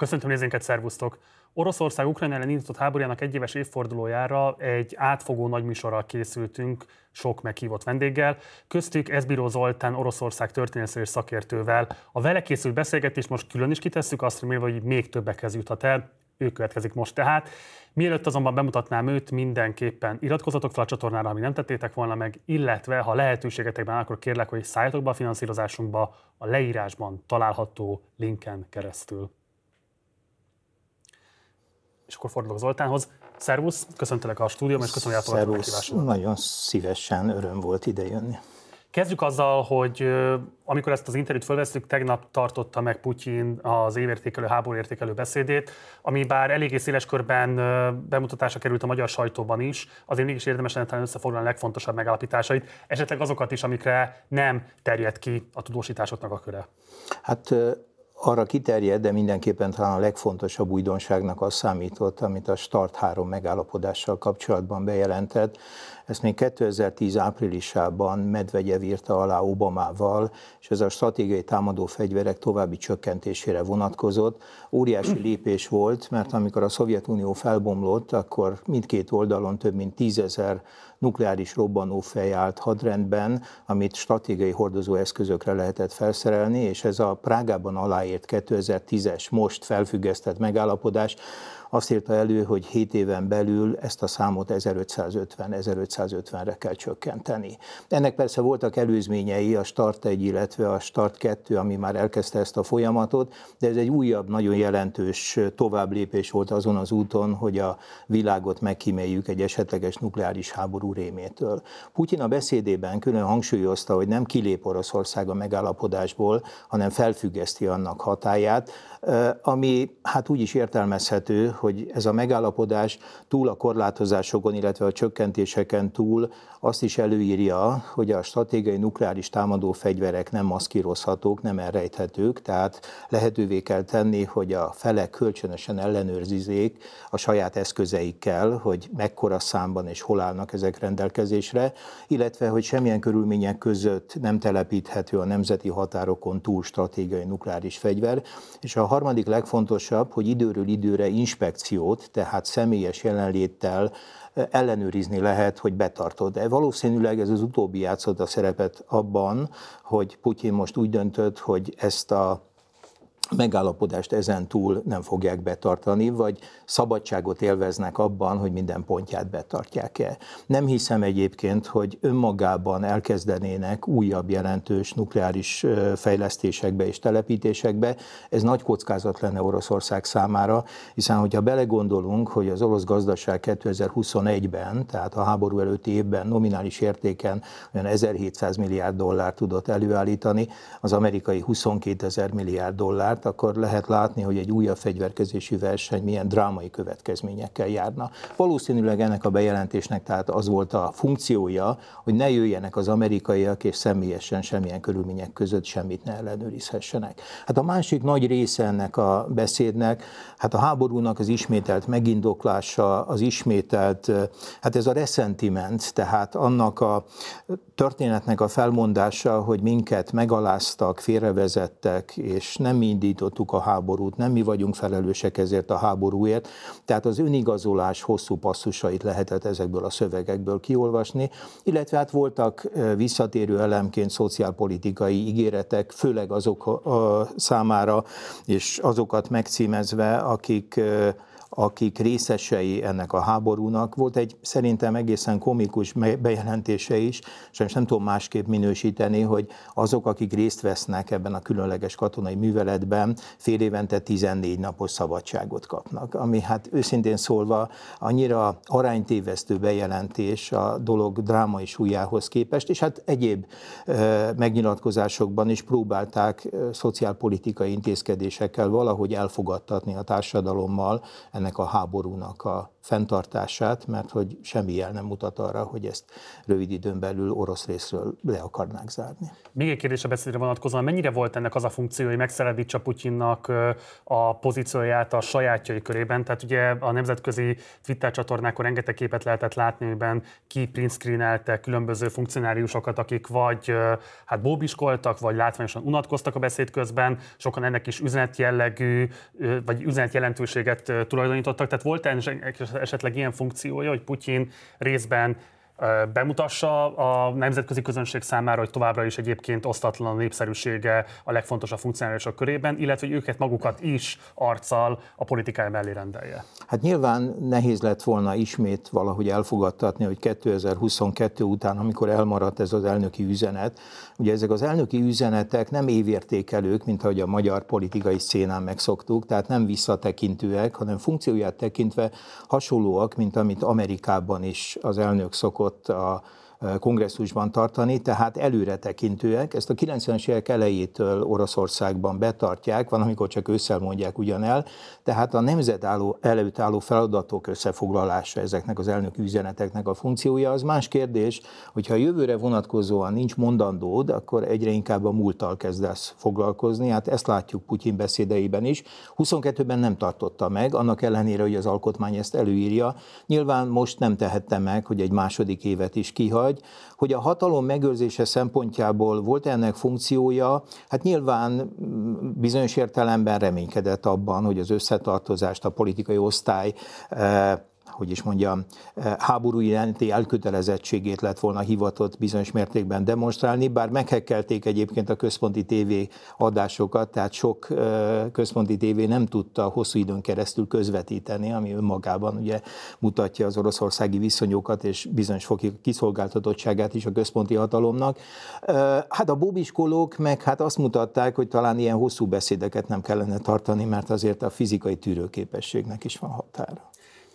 Köszöntöm nézőinket, szervusztok! Oroszország Ukrajna ellen indított háborújának egyéves évfordulójára egy átfogó nagyműsorral készültünk sok meghívott vendéggel, köztük Ezbíró Zoltán Oroszország történészről és szakértővel. A vele készült beszélgetés most külön is kitesszük, azt remélve, hogy még többekhez juthat el. Ő következik most tehát. Mielőtt azonban bemutatnám őt, mindenképpen iratkozatok fel a csatornára, ami nem tettétek volna meg, illetve ha lehetőségetekben, akkor kérlek, hogy szálljatok be a finanszírozásunkba a leírásban található linken keresztül és akkor fordulok Zoltánhoz. Szervusz, köszöntelek a stúdióban, és köszönöm, hogy a Nagyon szívesen, öröm volt idejönni. Kezdjük azzal, hogy amikor ezt az interjút felvesztük, tegnap tartotta meg Putyin az évértékelő, háborúértékelő beszédét, ami bár eléggé széles körben bemutatásra került a magyar sajtóban is, azért mégis érdemes lenne talán összefoglalni a legfontosabb megállapításait, esetleg azokat is, amikre nem terjed ki a tudósításoknak a köre. Hát arra kiterjed, de mindenképpen talán a legfontosabb újdonságnak az számított, amit a Start 3 megállapodással kapcsolatban bejelentett. Ezt még 2010 áprilisában Medvegyev írta alá Obamával, és ez a stratégiai támadó fegyverek további csökkentésére vonatkozott. Óriási lépés volt, mert amikor a Szovjetunió felbomlott, akkor mindkét oldalon több mint tízezer nukleáris robbanófej állt hadrendben, amit stratégiai hordozó eszközökre lehetett felszerelni, és ez a Prágában aláírt 2010-es most felfüggesztett megállapodás azt írta elő, hogy 7 éven belül ezt a számot 1550-1550-re kell csökkenteni. Ennek persze voltak előzményei, a Start 1, illetve a Start 2, ami már elkezdte ezt a folyamatot, de ez egy újabb, nagyon jelentős továbblépés volt azon az úton, hogy a világot megkíméljük egy esetleges nukleáris háború rémétől. Putyin a beszédében külön hangsúlyozta, hogy nem kilép Oroszország a megállapodásból, hanem felfüggeszti annak hatáját, ami hát úgy is értelmezhető, hogy ez a megállapodás túl a korlátozásokon, illetve a csökkentéseken túl azt is előírja, hogy a stratégiai nukleáris támadó fegyverek nem maszkírozhatók, nem elrejthetők, tehát lehetővé kell tenni, hogy a felek kölcsönösen ellenőrzizék a saját eszközeikkel, hogy mekkora számban és hol állnak ezek rendelkezésre, illetve hogy semmilyen körülmények között nem telepíthető a nemzeti határokon túl stratégiai nukleáris fegyver, és a harmadik legfontosabb, hogy időről időre inspekciót, tehát személyes jelenléttel ellenőrizni lehet, hogy betartod. De valószínűleg ez az utóbbi játszott a szerepet abban, hogy Putyin most úgy döntött, hogy ezt a megállapodást ezen túl nem fogják betartani, vagy szabadságot élveznek abban, hogy minden pontját betartják-e. Nem hiszem egyébként, hogy önmagában elkezdenének újabb jelentős nukleáris fejlesztésekbe és telepítésekbe. Ez nagy kockázat lenne Oroszország számára, hiszen hogyha belegondolunk, hogy az orosz gazdaság 2021-ben, tehát a háború előtti évben nominális értéken olyan 1700 milliárd dollár tudott előállítani, az amerikai 22 ezer milliárd dollár, fegyvert, akkor lehet látni, hogy egy újabb fegyverkezési verseny milyen drámai következményekkel járna. Valószínűleg ennek a bejelentésnek tehát az volt a funkciója, hogy ne jöjjenek az amerikaiak, és személyesen semmilyen körülmények között semmit ne ellenőrizhessenek. Hát a másik nagy része ennek a beszédnek, hát a háborúnak az ismételt megindoklása, az ismételt, hát ez a ressentiment, tehát annak a történetnek a felmondása, hogy minket megaláztak, félrevezettek, és nem mi indítottuk a háborút, nem mi vagyunk felelősek ezért a háborúért. Tehát az önigazolás hosszú passzusait lehetett ezekből a szövegekből kiolvasni, illetve hát voltak visszatérő elemként szociálpolitikai ígéretek, főleg azok számára, és azokat megcímezve, akik akik részesei ennek a háborúnak. Volt egy szerintem egészen komikus bejelentése is, és nem tudom másképp minősíteni, hogy azok, akik részt vesznek ebben a különleges katonai műveletben, fél évente 14 napos szabadságot kapnak, ami hát őszintén szólva annyira aránytévesztő bejelentés a dolog drámai súlyához képest, és hát egyéb megnyilatkozásokban is próbálták szociálpolitikai intézkedésekkel valahogy elfogadtatni a társadalommal ennek a háborúnak a fenntartását, mert hogy semmi jel nem mutat arra, hogy ezt rövid időn belül orosz részről le akarnák zárni. Még egy kérdés a beszédre vonatkozóan, mennyire volt ennek az a funkció, hogy megszeledítsa Putyinnak a pozícióját a sajátjai körében? Tehát ugye a nemzetközi Twitter csatornákon rengeteg képet lehetett látni, amiben ki print screenelte különböző funkcionáriusokat, akik vagy hát bóbiskoltak, vagy látványosan unatkoztak a beszéd közben, sokan ennek is üzenet jellegű, vagy üzenet jelentőséget tulajdonítottak. Tehát volt esetleg ilyen funkciója, hogy Putyin részben bemutassa a nemzetközi közönség számára, hogy továbbra is egyébként osztatlan a népszerűsége a legfontosabb funkcionálisok körében, illetve hogy őket magukat is arccal a politikája mellé rendelje. Hát nyilván nehéz lett volna ismét valahogy elfogadtatni, hogy 2022 után, amikor elmaradt ez az elnöki üzenet, ugye ezek az elnöki üzenetek nem évértékelők, mint ahogy a magyar politikai szénán megszoktuk, tehát nem visszatekintőek, hanem funkcióját tekintve hasonlóak, mint amit Amerikában is az elnök szokott a kongresszusban tartani, tehát előre tekintőek. Ezt a 90-es évek elejétől Oroszországban betartják, van, amikor csak ősszel mondják ugyan el, tehát a nemzet álló, előtt álló feladatok összefoglalása ezeknek az elnök üzeneteknek a funkciója, az más kérdés, hogyha a jövőre vonatkozóan nincs mondandód, akkor egyre inkább a múlttal kezdesz foglalkozni, hát ezt látjuk Putyin beszédeiben is. 22-ben nem tartotta meg, annak ellenére, hogy az alkotmány ezt előírja. Nyilván most nem tehette meg, hogy egy második évet is kihagy, vagy, hogy a hatalom megőrzése szempontjából volt ennek funkciója, hát nyilván mm, bizonyos értelemben reménykedett abban, hogy az összetartozást, a politikai osztály eh, hogy is mondjam, eh, háború iránti elkötelezettségét lett volna hivatott bizonyos mértékben demonstrálni, bár meghekkelték egyébként a központi tévé adásokat, tehát sok eh, központi tévé nem tudta hosszú időn keresztül közvetíteni, ami önmagában ugye mutatja az oroszországi viszonyokat és bizonyos foki kiszolgáltatottságát is a központi hatalomnak. Eh, hát a bóbiskolók meg hát azt mutatták, hogy talán ilyen hosszú beszédeket nem kellene tartani, mert azért a fizikai tűrőképességnek is van határa.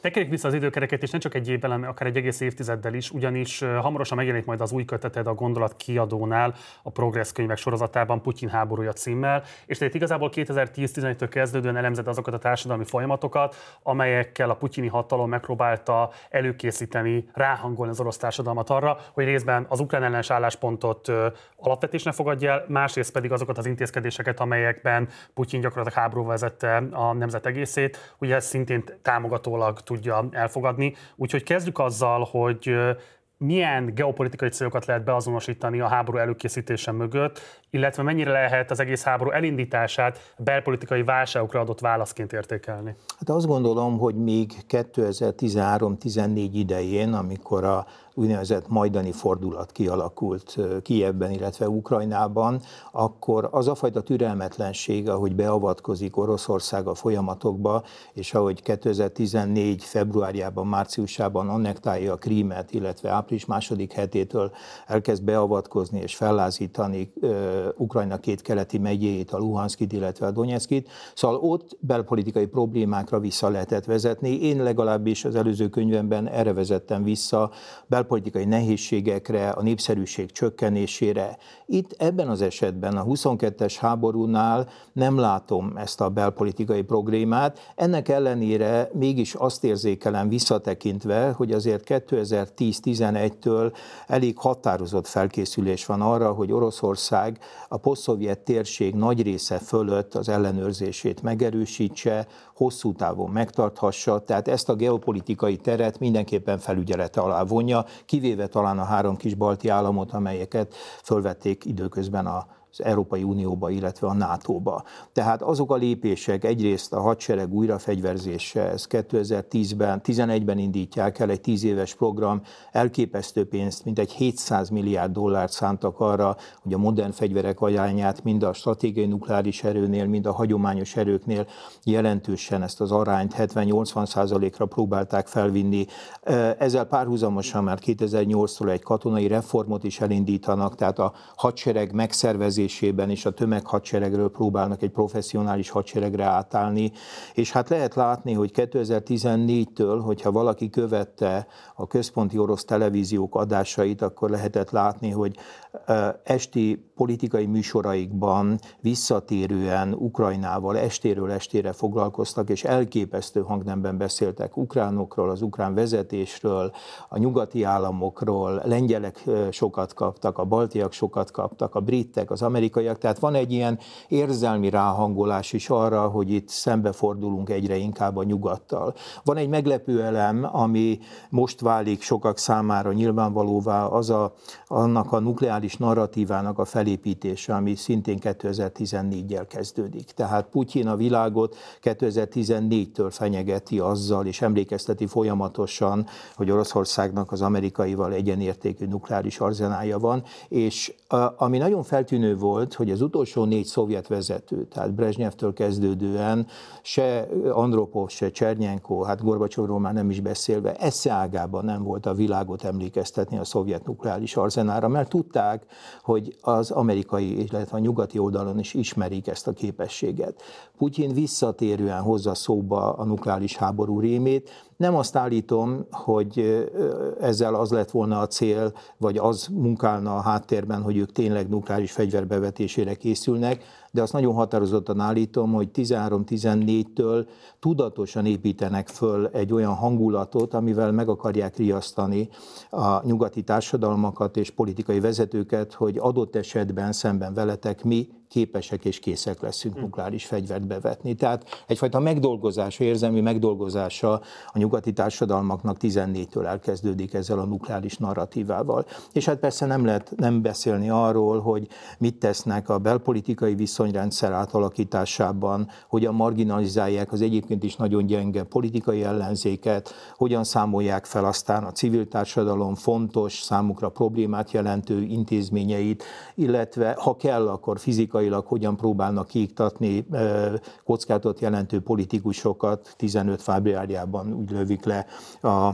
Tekerjük vissza az időkereket, és nem csak egy évben, hanem akár egy egész évtizeddel is, ugyanis hamarosan megjelenik majd az új köteted a gondolat kiadónál, a Progress könyvek sorozatában Putyin háborúja címmel, és tehát igazából 2010-11-től kezdődően elemzed azokat a társadalmi folyamatokat, amelyekkel a putyini hatalom megpróbálta előkészíteni, ráhangolni az orosz társadalmat arra, hogy részben az ukrán ellenes álláspontot alapvetésnek fogadja el, másrészt pedig azokat az intézkedéseket, amelyekben Putyin gyakorlatilag háború vezette a nemzet egészét, ugye ez szintén támogatólag tudja elfogadni. Úgyhogy kezdjük azzal, hogy milyen geopolitikai célokat lehet beazonosítani a háború előkészítése mögött, illetve mennyire lehet az egész háború elindítását belpolitikai válságokra adott válaszként értékelni? Hát azt gondolom, hogy még 2013-14 idején, amikor a úgynevezett majdani fordulat kialakult Kijevben, illetve Ukrajnában, akkor az a fajta türelmetlenség, ahogy beavatkozik Oroszország a folyamatokba, és ahogy 2014. februárjában, márciusában annektálja a Krímet, illetve április második hetétől elkezd beavatkozni és fellázítani Ukrajna két keleti megyéjét, a Luhanskit, illetve a Donetskit. Szóval ott belpolitikai problémákra vissza lehetett vezetni. Én legalábbis az előző könyvemben erre vezettem vissza, bel belpolitikai nehézségekre, a népszerűség csökkenésére. Itt ebben az esetben a 22-es háborúnál nem látom ezt a belpolitikai problémát. Ennek ellenére mégis azt érzékelem visszatekintve, hogy azért 2010-11-től elég határozott felkészülés van arra, hogy Oroszország a posztszovjet térség nagy része fölött az ellenőrzését megerősítse, hosszú távon megtarthassa, tehát ezt a geopolitikai teret mindenképpen felügyelete alá vonja, kivéve talán a három kis balti államot, amelyeket fölvették időközben a az Európai Unióba, illetve a NATO-ba. Tehát azok a lépések, egyrészt a hadsereg újrafegyverzése, ez 2010-ben, 11-ben indítják el egy 10 éves program, elképesztő pénzt, mint egy 700 milliárd dollárt szántak arra, hogy a modern fegyverek ajánlát mind a stratégiai nukleáris erőnél, mind a hagyományos erőknél jelentősen ezt az arányt 70-80 százalékra próbálták felvinni. Ezzel párhuzamosan már 2008-tól egy katonai reformot is elindítanak, tehát a hadsereg megszervezés bevezetésében és a tömeghadseregről próbálnak egy professzionális hadseregre átállni, és hát lehet látni, hogy 2014-től, hogyha valaki követte a központi orosz televíziók adásait, akkor lehetett látni, hogy esti politikai műsoraikban visszatérően Ukrajnával estéről estére foglalkoztak, és elképesztő hangnemben beszéltek ukránokról, az ukrán vezetésről, a nyugati államokról, lengyelek sokat kaptak, a baltiak sokat kaptak, a britek, az amerikaiak, tehát van egy ilyen érzelmi ráhangolás is arra, hogy itt szembefordulunk egyre inkább a nyugattal. Van egy meglepő elem, ami most válik sokak számára nyilvánvalóvá, az a, annak a nukleáris narratívának a felépítése, ami szintén 2014-jel kezdődik. Tehát Putyin a világot 2014-től fenyegeti azzal, és emlékezteti folyamatosan, hogy Oroszországnak az amerikaival egyenértékű nukleáris arzenálja van, és ami nagyon feltűnő volt, hogy az utolsó négy szovjet vezető, tehát Brezsnyevtől kezdődően se Andropov, se Csernyenko, hát Gorbacsovról már nem is beszélve, esze ágában nem volt a világot emlékeztetni a szovjet nukleáris arzenára, mert tudták, hogy az amerikai, illetve a nyugati oldalon is ismerik ezt a képességet. Putyin visszatérően hozza szóba a nukleáris háború rémét, nem azt állítom, hogy ezzel az lett volna a cél, vagy az munkálna a háttérben, hogy ők tényleg nukleáris fegyverbevetésére készülnek, de azt nagyon határozottan állítom, hogy 13-14-től tudatosan építenek föl egy olyan hangulatot, amivel meg akarják riasztani a nyugati társadalmakat és politikai vezetőket, hogy adott esetben szemben veletek mi képesek és készek leszünk hm. nukleáris fegyvert bevetni. Tehát egyfajta megdolgozása, érzelmi megdolgozása a nyugati társadalmaknak 14-től elkezdődik ezzel a nukleáris narratívával. És hát persze nem lehet nem beszélni arról, hogy mit tesznek a belpolitikai viszonyrendszer átalakításában, hogyan marginalizálják az egyébként is nagyon gyenge politikai ellenzéket, hogyan számolják fel aztán a civil társadalom fontos, számukra problémát jelentő intézményeit, illetve ha kell, akkor fizikai politikailag hogyan próbálnak kiiktatni kockázatot jelentő politikusokat. 15 februárjában úgy lövik le a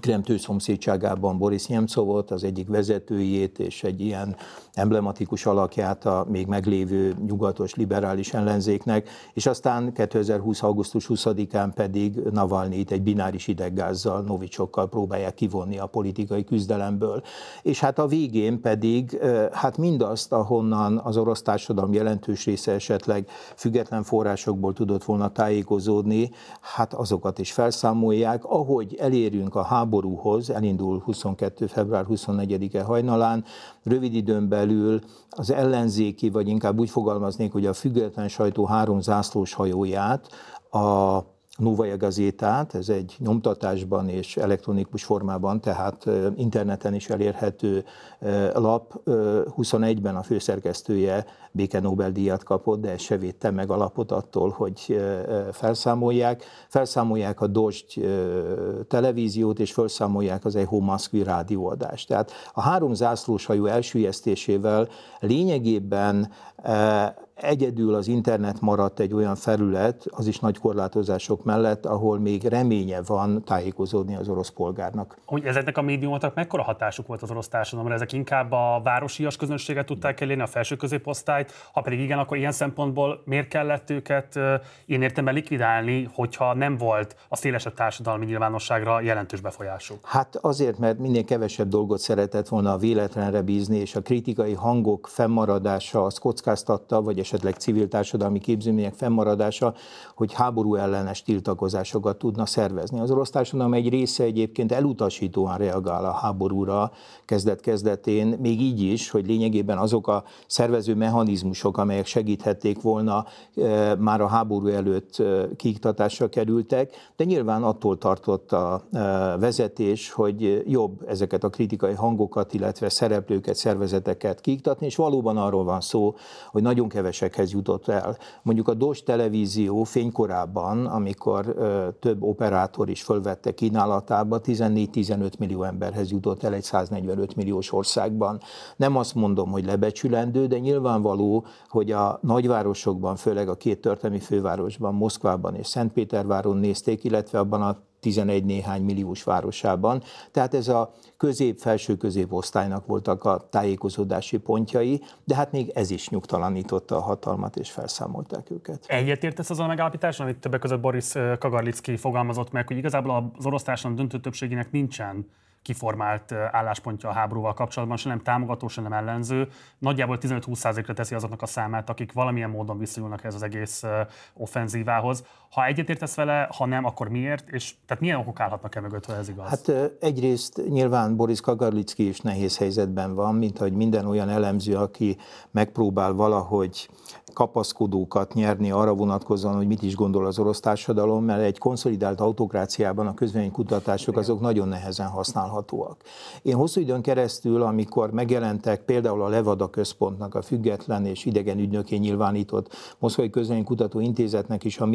Kremtő szomszédságában Boris Nemcovot, az egyik vezetőjét és egy ilyen emblematikus alakját a még meglévő nyugatos liberális ellenzéknek, és aztán 2020. augusztus 20-án pedig Navalnyit egy bináris ideggázzal, Novicsokkal próbálják kivonni a politikai küzdelemből. És hát a végén pedig hát mindazt, ahonnan az orosz társadalom jelentős része esetleg független forrásokból tudott volna tájékozódni, hát azokat is felszámolják. Ahogy elérünk a háborúhoz, elindul 22. február 24-e hajnalán, rövid időn belül az ellenzéki, vagy inkább úgy fogalmaznék, hogy a független sajtó három zászlós hajóját, a Novaja Gazétát, ez egy nyomtatásban és elektronikus formában, tehát interneten is elérhető lap. 21-ben a főszerkesztője béke Nobel-díjat kapott, de se védte meg alapot attól, hogy felszámolják. Felszámolják a Dost televíziót, és felszámolják az Echo Moszkvi rádióadást. Tehát a három zászlós hajó elsüllyesztésével lényegében Egyedül az internet maradt egy olyan felület, az is nagy korlátozások mellett, ahol még reménye van tájékozódni az orosz polgárnak. Hogy ezeknek a médiumoknak mekkora hatásuk volt az orosz társadalomra? Ezek inkább a városias közönséget tudták elérni, a felső középosztályt, ha pedig igen, akkor ilyen szempontból miért kellett őket én értem likvidálni, hogyha nem volt a szélesebb társadalmi nyilvánosságra jelentős befolyásuk? Hát azért, mert minél kevesebb dolgot szeretett volna a véletlenre bízni, és a kritikai hangok fennmaradása az kockáztatta, vagy esetleg civil társadalmi képzőmények fennmaradása, hogy háború ellenes tiltakozásokat tudna szervezni. Az orosz társadalom egy része egyébként elutasítóan reagál a háborúra kezdet-kezdetén, még így is, hogy lényegében azok a szervező mechanizmusok, amelyek segíthették volna, e, már a háború előtt e, kiiktatásra kerültek, de nyilván attól tartott a e, vezetés, hogy jobb ezeket a kritikai hangokat, illetve szereplőket, szervezeteket kiiktatni, és valóban arról van szó, hogy nagyon kevesekhez jutott el. Mondjuk a DOS televízió fénykorában, amikor több operátor is fölvette kínálatába, 14-15 millió emberhez jutott el egy 145 milliós országban. Nem azt mondom, hogy lebecsülendő, de nyilvánvaló, hogy a nagyvárosokban, főleg a két történelmi fővárosban, Moszkvában és Szentpéterváron nézték, illetve abban a 11 néhány milliós városában. Tehát ez a közép-felső középosztálynak voltak a tájékozódási pontjai, de hát még ez is nyugtalanította a hatalmat, és felszámolták őket. Egyetértesz azon a megállapításon, amit többek között Boris Kagarlicki fogalmazott meg, hogy igazából az orosz döntő többségének nincsen kiformált álláspontja a háborúval kapcsolatban, se nem támogató, se nem ellenző. Nagyjából 15-20%-ra teszi azoknak a számát, akik valamilyen módon viszonyulnak ez az egész offenzívához. Ha egyetértesz vele, ha nem, akkor miért? És tehát milyen okok állhatnak e mögött, ha ez igaz? Hát egyrészt nyilván Boris Kagarlicki is nehéz helyzetben van, mint hogy minden olyan elemző, aki megpróbál valahogy kapaszkodókat nyerni arra vonatkozóan, hogy mit is gondol az orosz társadalom, mert egy konszolidált autokráciában a közvéleménykutatások azok nagyon nehezen használhatóak. Én hosszú időn keresztül, amikor megjelentek például a Levada központnak, a független és idegen ügynökén nyilvánított Moszkvai Közvéleménykutató Intézetnek is a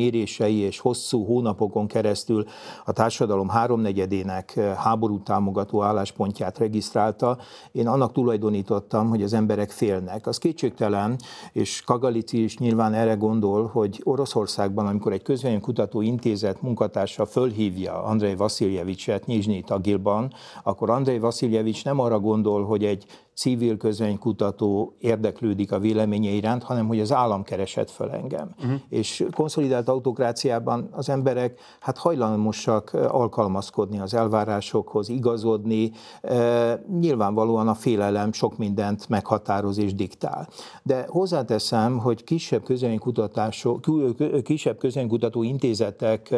mérései és hosszú hónapokon keresztül a társadalom háromnegyedének háború támogató álláspontját regisztrálta, én annak tulajdonítottam, hogy az emberek félnek. Az kétségtelen, és Kagalic Pici is nyilván erre gondol, hogy Oroszországban, amikor egy közvéleménykutató intézet munkatársa fölhívja Andrei Vasziljevicsot Nyizsnyi Tagilban, akkor Andrei Vasziljevics nem arra gondol, hogy egy civil közvénykutató érdeklődik a véleménye iránt, hanem hogy az állam keresett föl engem. Uh-huh. És konszolidált autokráciában az emberek hát hajlamosak alkalmazkodni az elvárásokhoz, igazodni. E, nyilvánvalóan a félelem sok mindent meghatároz és diktál. De hozzáteszem, hogy kisebb közvénykutatások, kisebb közvénykutató intézetek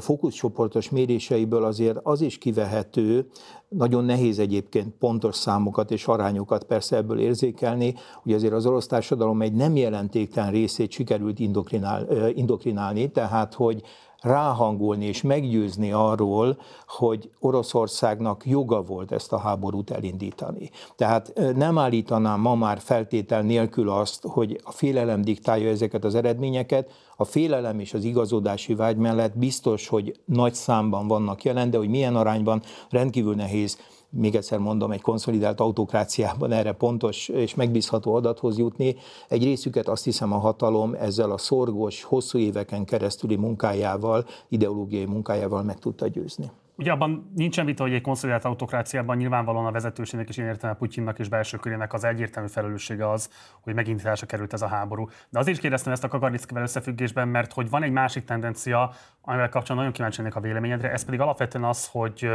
fókuszcsoportos méréseiből azért az is kivehető, nagyon nehéz egyébként pontos számokat és arányokat persze ebből érzékelni, hogy azért az orosz társadalom egy nem jelentéktelen részét sikerült indokrinál, indokrinálni, tehát hogy ráhangolni és meggyőzni arról, hogy Oroszországnak joga volt ezt a háborút elindítani. Tehát nem állítanám ma már feltétel nélkül azt, hogy a félelem diktálja ezeket az eredményeket, a félelem és az igazodási vágy mellett biztos, hogy nagy számban vannak jelen, de hogy milyen arányban rendkívül nehéz még egyszer mondom, egy konszolidált autokráciában erre pontos és megbízható adathoz jutni. Egy részüket azt hiszem a hatalom ezzel a szorgos, hosszú éveken keresztüli munkájával, ideológiai munkájával meg tudta győzni. Ugye abban nincsen vita, hogy egy konszolidált autokráciában nyilvánvalóan a vezetőségnek és én értem Putyinnak és belső körének az egyértelmű felelőssége az, hogy megindításra került ez a háború. De azért is kérdeztem ezt a Kagarnickivel összefüggésben, mert hogy van egy másik tendencia, amivel kapcsolatban nagyon kíváncsi a véleményedre, ez pedig alapvetően az, hogy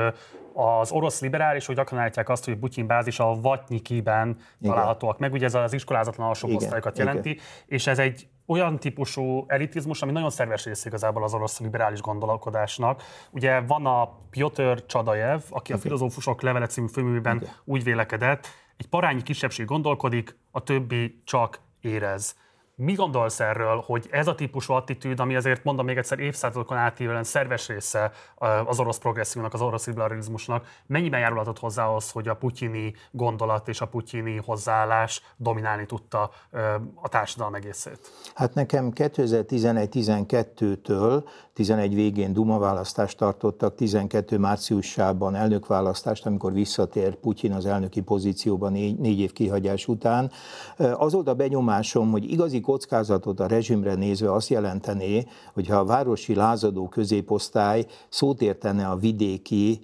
az orosz liberális, hogy gyakran állítják azt, hogy Putyin bázis a Vatnyikiben találhatóak meg, ugye ez az iskolázatlan alsó osztályokat jelenti, Igen. és ez egy olyan típusú elitizmus, ami nagyon szerves része igazából az orosz liberális gondolkodásnak. Ugye van a Piotr Csadajev, aki a Filozófusok Levele című főművében Igen. úgy vélekedett, egy parányi kisebbség gondolkodik, a többi csak érez. Mi gondolsz erről, hogy ez a típusú attitűd, ami azért mondom még egyszer évszázadokon átívelően szerves része az orosz progresszívnak, az orosz liberalizmusnak, mennyiben járulhatott hozzá az, hogy a putyini gondolat és a putyini hozzáállás dominálni tudta a társadalom egészét? Hát nekem 2011-12-től 11 végén Duma választást tartottak, 12 márciusában elnökválasztást, amikor visszatér Putyin az elnöki pozícióban négy év kihagyás után. Az volt a benyomásom, hogy igazi kockázatot a rezsimre nézve azt jelentené, hogyha a városi lázadó középosztály szót értene a vidéki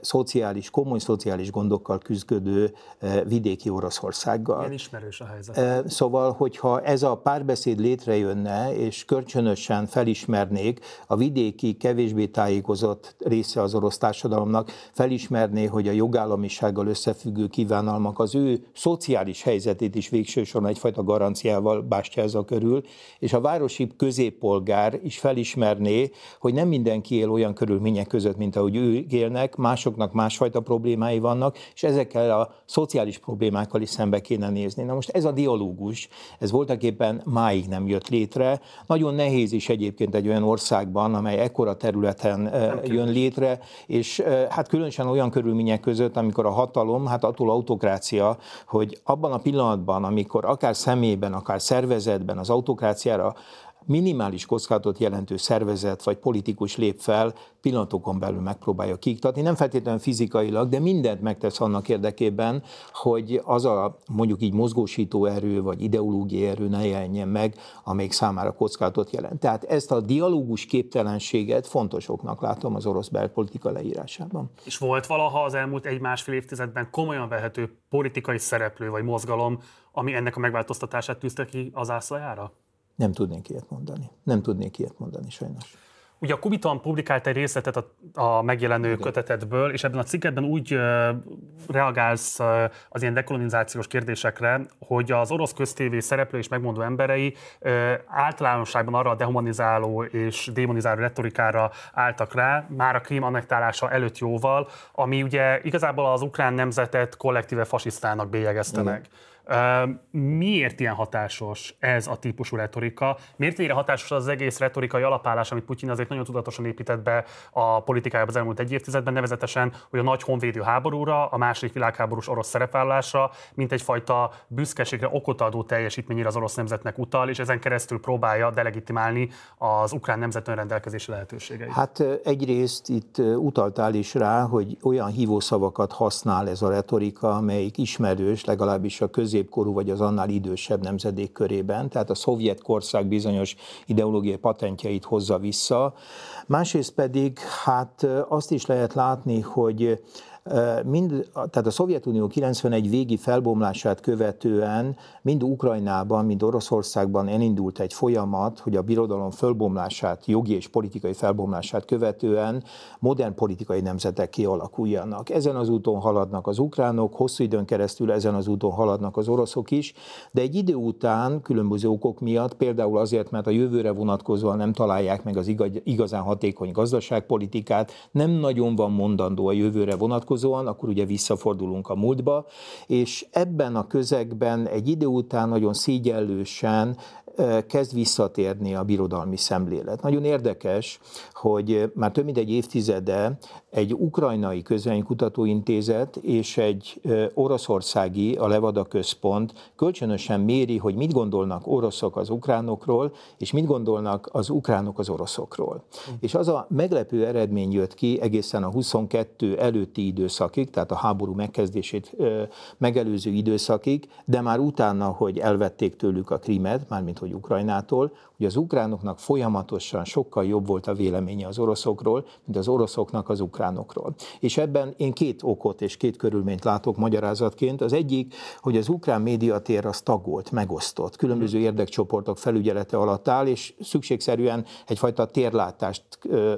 szociális, komoly szociális gondokkal küzdködő eh, vidéki Oroszországgal. Ilyen ismerős a helyzet. Eh, szóval, hogyha ez a párbeszéd létrejönne, és kölcsönösen felismernék a vidéki, kevésbé tájékozott része az orosz társadalomnak, felismerné, hogy a jogállamisággal összefüggő kívánalmak az ő szociális helyzetét is végsősorban egyfajta garanciával bástya ez a körül, és a városi középpolgár is felismerné, hogy nem mindenki él olyan körülmények között, mint ahogy ő élnek, másoknak másfajta problémái vannak, és ezekkel a szociális problémákkal is szembe kéne nézni. Na most ez a dialógus, ez voltak éppen máig nem jött létre. Nagyon nehéz is egyébként egy olyan országban, amely ekkora területen jön létre, és hát különösen olyan körülmények között, amikor a hatalom, hát attól autokrácia, hogy abban a pillanatban, amikor akár személyben, akár szervezetben az autokráciára minimális kockázatot jelentő szervezet vagy politikus lép fel, pillanatokon belül megpróbálja kiiktatni, nem feltétlenül fizikailag, de mindent megtesz annak érdekében, hogy az a mondjuk így mozgósító erő vagy ideológiai erő ne jelenjen meg, amelyik számára kockázatot jelent. Tehát ezt a dialógus képtelenséget fontosoknak látom az orosz belpolitika leírásában. És volt valaha az elmúlt egy-másfél évtizedben komolyan vehető politikai szereplő vagy mozgalom, ami ennek a megváltoztatását tűzte ki az ászlajára? Nem tudnék ilyet mondani. Nem tudnék ilyet mondani, sajnos. Ugye a Kubiton publikált egy részletet a, a megjelenő Igen. kötetetből, és ebben a cikketben úgy uh, reagálsz uh, az ilyen dekolonizációs kérdésekre, hogy az orosz köztévé szereplő és megmondó emberei uh, általánosságban arra a dehumanizáló és démonizáló retorikára álltak rá, már a krím annektálása előtt jóval, ami ugye igazából az ukrán nemzetet kollektíve fasisztának bélyegezte Igen. meg. Miért ilyen hatásos ez a típusú retorika? Miért ennyire hatásos az egész retorikai alapállás, amit Putyin azért nagyon tudatosan épített be a politikájába az elmúlt egy évtizedben, nevezetesen, hogy a nagy honvédő háborúra, a második világháborús orosz szerepvállásra, mint egyfajta büszkeségre okot adó teljesítményére az orosz nemzetnek utal, és ezen keresztül próbálja delegitimálni az ukrán nemzet önrendelkezési lehetőségeit. Hát egyrészt itt utaltál is rá, hogy olyan hívószavakat használ ez a retorika, amelyik ismerős, legalábbis a köz középkorú vagy az annál idősebb nemzedék körében, tehát a szovjet korszak bizonyos ideológiai patentjeit hozza vissza. Másrészt pedig hát azt is lehet látni, hogy mind, tehát a Szovjetunió 91 végi felbomlását követően mind Ukrajnában, mind Oroszországban elindult egy folyamat, hogy a birodalom fölbomlását, jogi és politikai felbomlását követően modern politikai nemzetek kialakuljanak. Ezen az úton haladnak az ukránok, hosszú időn keresztül ezen az úton haladnak az oroszok is, de egy idő után különböző okok miatt, például azért, mert a jövőre vonatkozóan nem találják meg az igazán hatékony gazdaságpolitikát, nem nagyon van mondandó a jövőre vonatkozóan, vonatkozóan, akkor ugye visszafordulunk a múltba, és ebben a közegben egy idő után nagyon szígyellősen kezd visszatérni a birodalmi szemlélet. Nagyon érdekes, hogy már több mint egy évtizede egy ukrajnai közvénykutatóintézet és egy oroszországi, a Levada Központ kölcsönösen méri, hogy mit gondolnak oroszok az ukránokról, és mit gondolnak az ukránok az oroszokról. Mm. És az a meglepő eredmény jött ki egészen a 22 előtti időszakig, tehát a háború megkezdését megelőző időszakig, de már utána, hogy elvették tőlük a Krimet, mármint hogy Ukrajnától, hogy az ukránoknak folyamatosan sokkal jobb volt a véleménye az oroszokról, mint az oroszoknak az ukránokról. És ebben én két okot és két körülményt látok magyarázatként. Az egyik, hogy az ukrán médiatér az tagolt, megosztott, különböző érdekcsoportok felügyelete alatt áll, és szükségszerűen egyfajta térlátást,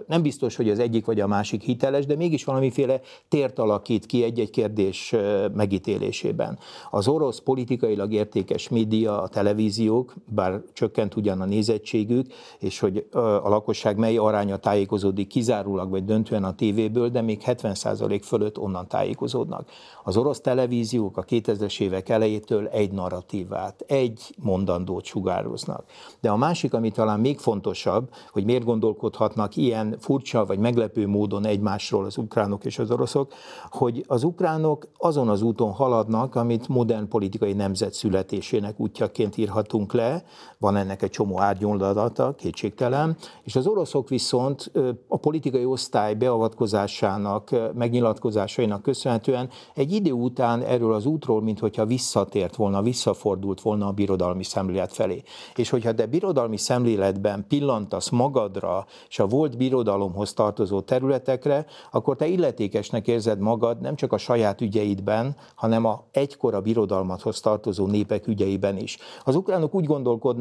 nem biztos, hogy az egyik vagy a másik hiteles, de mégis valamiféle tért alakít ki egy-egy kérdés megítélésében. Az orosz politikailag értékes média, a televíziók, bár csökkent ugyan a nézettségük, és hogy a lakosság mely aránya tájékozódik kizárólag vagy döntően a tévéből, de még 70% fölött onnan tájékozódnak. Az orosz televíziók a 2000-es évek elejétől egy narratívát, egy mondandót sugároznak. De a másik, ami talán még fontosabb, hogy miért gondolkodhatnak ilyen furcsa vagy meglepő módon egymásról az ukránok és az oroszok, hogy az ukránok azon az úton haladnak, amit modern politikai nemzet születésének útjaként írhatunk le, van ennek egy csomó árnyoldata, kétségtelen, és az oroszok viszont a politikai osztály beavatkozásának, megnyilatkozásainak köszönhetően egy idő után erről az útról, mintha visszatért volna, visszafordult volna a birodalmi szemlélet felé. És hogyha te birodalmi szemléletben pillantasz magadra és a volt birodalomhoz tartozó területekre, akkor te illetékesnek érzed magad nem csak a saját ügyeidben, hanem a egykor a birodalmathoz tartozó népek ügyeiben is. Az ukránok úgy gondolkodnak,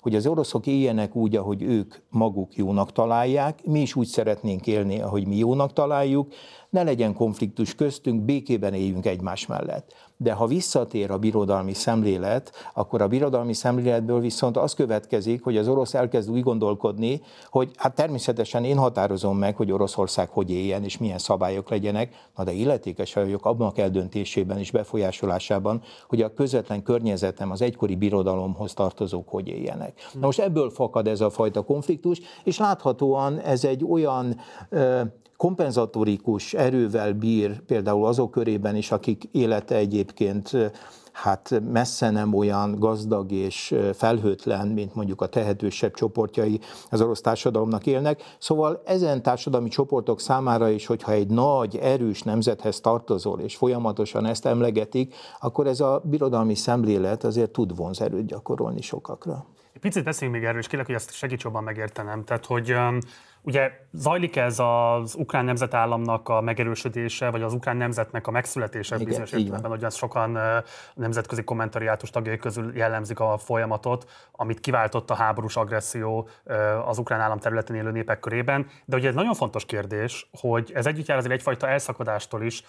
hogy az oroszok éljenek úgy, ahogy ők maguk jónak találják, mi is úgy szeretnénk élni, ahogy mi jónak találjuk, ne legyen konfliktus köztünk, békében éljünk egymás mellett. De ha visszatér a birodalmi szemlélet, akkor a birodalmi szemléletből viszont az következik, hogy az orosz elkezd úgy gondolkodni, hogy hát természetesen én határozom meg, hogy Oroszország hogy éljen és milyen szabályok legyenek, na de illetékes vagyok abban a eldöntésében és befolyásolásában, hogy a közvetlen környezetem, az egykori birodalomhoz tartozók hogy éljenek. Na most ebből fakad ez a fajta konfliktus, és láthatóan ez egy olyan kompenzatorikus erővel bír például azok körében is, akik élete egyébként hát messze nem olyan gazdag és felhőtlen, mint mondjuk a tehetősebb csoportjai az orosz társadalomnak élnek. Szóval ezen társadalmi csoportok számára is, hogyha egy nagy, erős nemzethez tartozol, és folyamatosan ezt emlegetik, akkor ez a birodalmi szemlélet azért tud vonzerőt gyakorolni sokakra. Picit beszéljünk még erről, és kérlek, hogy ezt segíts jobban megértenem. Tehát, hogy ugye zajlik ez az ukrán nemzetállamnak a megerősödése, vagy az ukrán nemzetnek a megszületése Igen, bizonyos értelemben, hogy ezt sokan uh, nemzetközi kommentariátus tagjai közül jellemzik a folyamatot, amit kiváltott a háborús agresszió az ukrán állam területén élő népek körében. De ugye ez nagyon fontos kérdés, hogy ez együtt jár azért egyfajta elszakadástól is,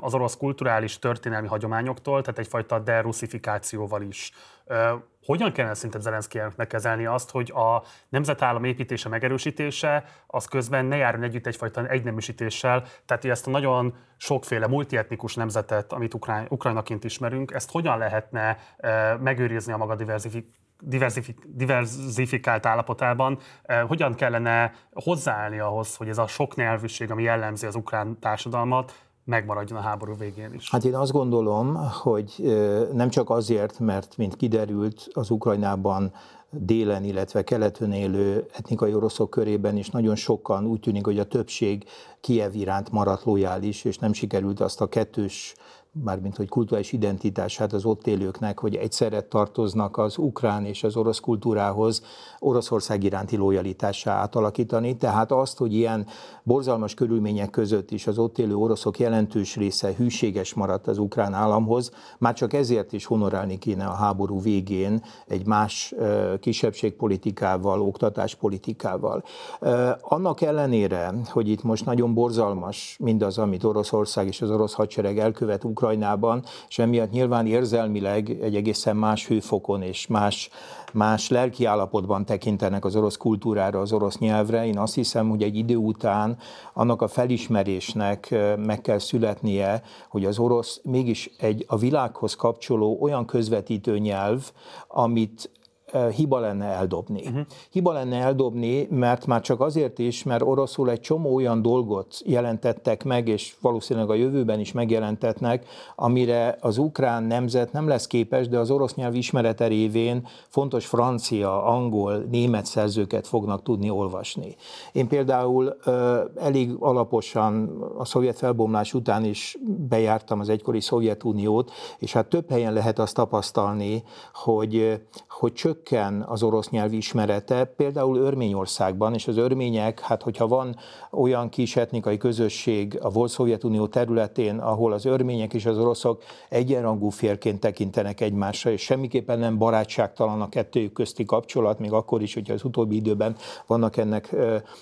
az orosz kulturális történelmi hagyományoktól, tehát egyfajta deruszifikációval is. Hogyan kellene szinte Zelenszky elnöknek kezelni azt, hogy a nemzetállam építése, megerősítése az közben ne járjon együtt egyfajta egyneműsítéssel, tehát ezt a nagyon sokféle multietnikus nemzetet, amit Ukrán, Ukrajnaként ismerünk, ezt hogyan lehetne e, megőrizni a maga diversifik, diversifik, diversifikált állapotában, e, hogyan kellene hozzáállni ahhoz, hogy ez a sok nyelvűség, ami jellemzi az ukrán társadalmat, megmaradjon a háború végén is? Hát én azt gondolom, hogy nem csak azért, mert mint kiderült az Ukrajnában délen, illetve keleten élő etnikai oroszok körében is nagyon sokan úgy tűnik, hogy a többség Kiev iránt maradt lojális, és nem sikerült azt a kettős mármint hogy kulturális identitását az ott élőknek, hogy egyszerre tartoznak az ukrán és az orosz kultúrához, Oroszország iránti lojalitássá átalakítani. Tehát azt, hogy ilyen borzalmas körülmények között is az ott élő oroszok jelentős része hűséges maradt az ukrán államhoz, már csak ezért is honorálni kéne a háború végén egy más kisebbségpolitikával, oktatáspolitikával. Annak ellenére, hogy itt most nagyon borzalmas mindaz, amit Oroszország és az orosz hadsereg elkövet Ukrán Ukrajnában, és emiatt nyilván érzelmileg egy egészen más hőfokon és más, más lelki állapotban tekintenek az orosz kultúrára, az orosz nyelvre. Én azt hiszem, hogy egy idő után annak a felismerésnek meg kell születnie, hogy az orosz mégis egy a világhoz kapcsoló olyan közvetítő nyelv, amit hiba lenne eldobni. Uh-huh. Hiba lenne eldobni, mert már csak azért is, mert oroszul egy csomó olyan dolgot jelentettek meg, és valószínűleg a jövőben is megjelentetnek, amire az ukrán nemzet nem lesz képes, de az orosz nyelv ismerete révén fontos francia, angol, német szerzőket fognak tudni olvasni. Én például elég alaposan a szovjet felbomlás után is bejártam az egykori Szovjetuniót, és hát több helyen lehet azt tapasztalni, hogy, hogy csökkent csökken az orosz nyelv ismerete, például Örményországban, és az örmények, hát hogyha van olyan kis etnikai közösség a volt Szovjetunió területén, ahol az örmények és az oroszok egyenrangú férként tekintenek egymásra, és semmiképpen nem barátságtalan a kettőjük közti kapcsolat, még akkor is, hogyha az utóbbi időben vannak ennek